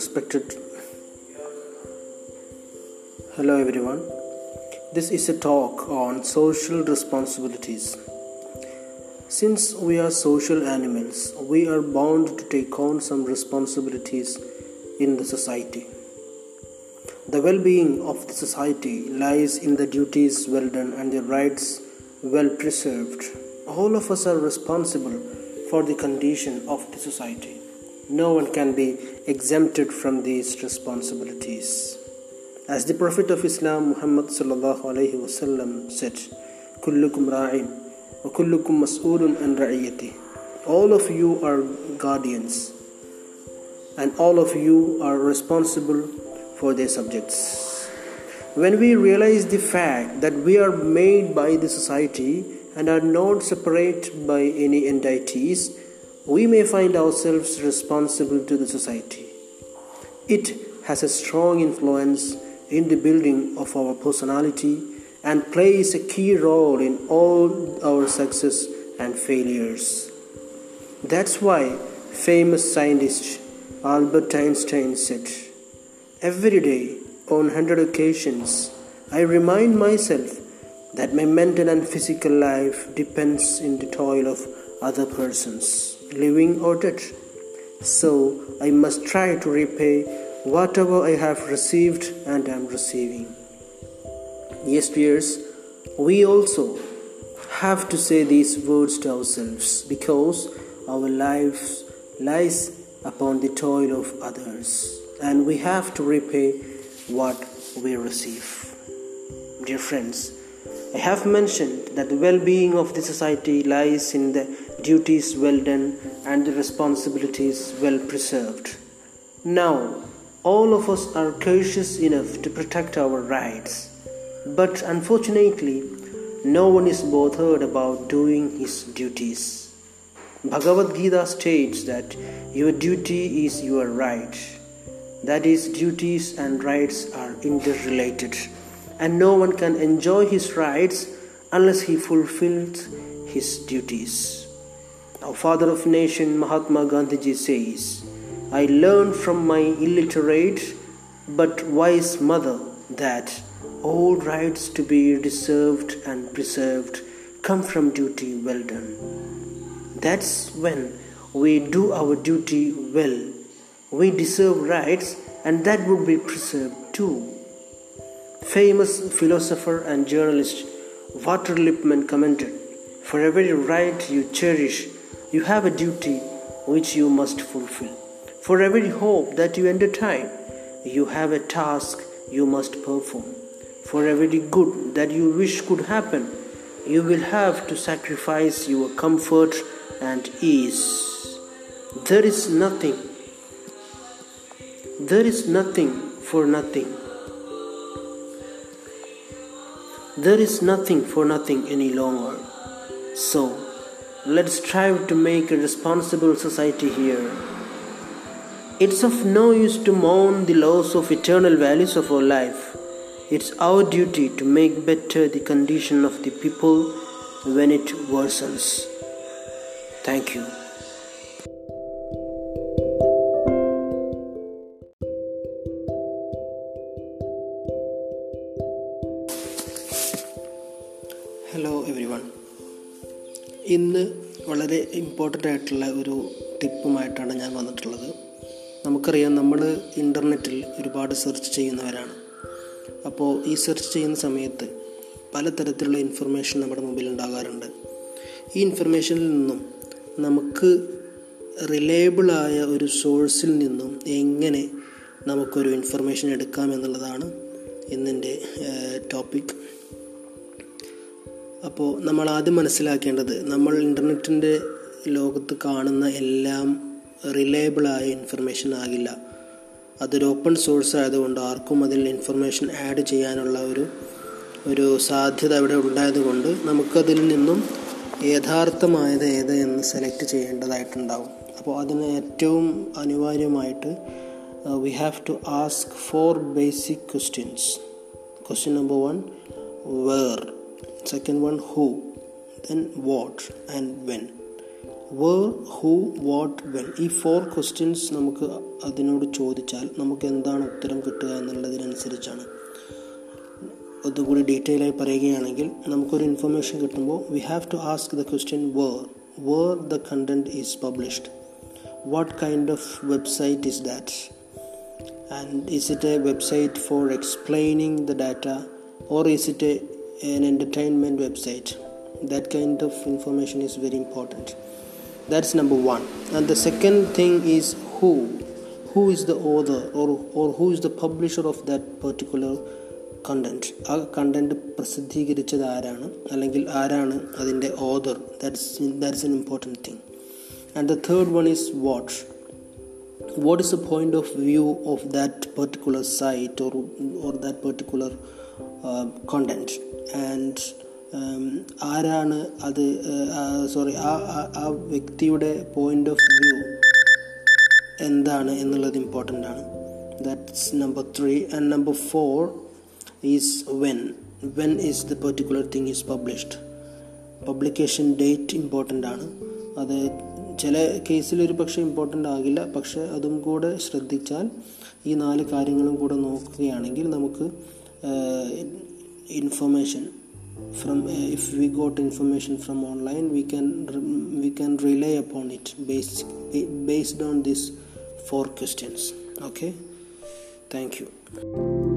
respected. Hello, everyone. This is a talk on social responsibilities. Since we are social animals, we are bound to take on some responsibilities in the society. The well being of the society lies in the duties well done and the rights well preserved. All of us are responsible for the condition of the society. No one can be exempted from these responsibilities. As the Prophet of Islam Muhammad wasallam said, "Kullukum ra'in wa kullukum mas'ulun an ra'iyati." All of you are guardians, and all of you are responsible for their subjects. When we realize the fact that we are made by the society and are not separate by any entities, we may find ourselves responsible to the society. It has a strong influence in the building of our personality and plays a key role in all our success and failures. That's why famous scientist Albert Einstein said, Every day, on hundred occasions, I remind myself that my mental and physical life depends in the toil of other persons living or dead. So I must try to repay whatever I have received and am receiving. Yes, dears, we also have to say these words to ourselves because our lives lies upon the toil of others and we have to repay what we receive. Dear friends, I have mentioned that the well being of the society lies in the duties well done and the responsibilities well preserved. Now, all of us are cautious enough to protect our rights, but unfortunately, no one is bothered about doing his duties. Bhagavad Gita states that your duty is your right. That is, duties and rights are interrelated and no one can enjoy his rights unless he fulfills his duties. Our father of nation Mahatma Gandhi says, I learned from my illiterate but wise mother that all rights to be deserved and preserved come from duty well done. That's when we do our duty well. We deserve rights and that would be preserved too. Famous philosopher and journalist Walter Lippmann commented For every right you cherish, you have a duty which you must fulfill. For every hope that you entertain, you have a task you must perform. For every good that you wish could happen, you will have to sacrifice your comfort and ease. There is nothing, there is nothing for nothing. There is nothing for nothing any longer. So, Let's strive to make a responsible society here. It's of no use to mourn the loss of eternal values of our life. It's our duty to make better the condition of the people when it worsens. Thank you. Hello, everyone. ഇന്ന് വളരെ important ആയിട്ടുള്ള ഒരു ടിപ്പുമായിട്ടാണ് ഞാൻ വന്നിട്ടുള്ളത്. നമുക്കറിയാം നമ്മൾ ഇന്റർനെറ്റിൽ ഒരുപാട് സെർച്ച് ചെയ്യുന്നവരാണ്. അപ്പോൾ ഈ സെർച്ച് ചെയ്യുന്ന സമയത്ത് പലതരത്തിലുള്ള ഇൻഫർമേഷൻ നമ്മുടെ മുമ്പിൽ ഉണ്ടാകാറുണ്ട് ഈ ഇൻഫർമേഷനിൽ നിന്നും നമുക്ക് റിലയബിളായ ഒരു സോഴ്സിൽ നിന്നും എങ്ങനെ നമുക്കൊരു ഇൻഫർമേഷൻ എടുക്കാം എന്നുള്ളതാണ് ഇന്നിന്റെ ടോപ്പിക് അപ്പോൾ നമ്മൾ ആദ്യം മനസ്സിലാക്കേണ്ടത് നമ്മൾ ഇന്റർനെറ്റിന്റെ ലോകത്ത് കാണുന്ന എല്ലാം റിലയബിളായ ഇൻഫർമേഷൻ ആകില്ല. അതൊരു ഓപ്പൺ സോഴ്സ് ആയതുകൊണ്ട് ആർക്കും അതിൽ ഇൻഫർമേഷൻ ആഡ് ചെയ്യാനുള്ള ഒരു ഒരു സാധ്യത അവിടെ ഉണ്ടായതുകൊണ്ട് നമുക്കതിൽ നിന്നും യഥാർത്ഥമായത് ഏത് എന്ന് സെലക്ട് ചെയ്യേണ്ടതായിട്ടുണ്ടാവും. അപ്പോൾ അതിന് ഏറ്റവും അനിവാര്യമായിട്ട് we have to ask for basic questions question number one where second one who. Then what and when. Where who what when ഈ ഫോർ ക്വസ്റ്റ്യൻസ് നമുക്ക് അതിനോട് ചോദിച്ചാൽ നമുക്ക് എന്താണ് ഉത്തരം കിട്ടുക എന്നുള്ളതിനനുസരിച്ചാണ്. ഒന്നുകൂടി ഡീറ്റെയിൽ ആയി പറയുകയാണെങ്കിൽ നമുക്കൊരു ഇൻഫർമേഷൻ കിട്ടുമ്പോൾ we have to ask the question where where the content is published what kind of website is that and is it a website for explaining the data or is it a, an entertainment website that kind of information is very important that's number one and the second thing is who who is the author or, or who is the publisher of that particular content ആ content പ്രസിദ്ധീകരിച്ചത് ആരാണ് അല്ലെങ്കിൽ ആരാണ് അതിൻ്റെ author that's that's an important thing and the third one is what what is the point of view of that particular site or or that particular uh, and and ആരാണ് അത് sorry ആ ആ വ്യക്തിയുടെ പോയിന്റ് ഓഫ് വ്യൂ എന്താണ് എന്നുള്ളത് important ആണ്. That's number three and number four is when when is the particular thing is published publication date important ആണ്. അത് ചില കേസിൽ ഒരു പക്ഷേ ഇമ്പോർട്ടന്റ് ആകില്ല. പക്ഷേ അതും കൂടെ ശ്രദ്ധിച്ചാൽ ഈ നാല് കാര്യങ്ങളും കൂടെ നോക്കുകയാണെങ്കിൽ നമുക്ക് Uh, information from uh, if we got information from online we can we can rely upon it based based on these four questions. Okay? Thank you.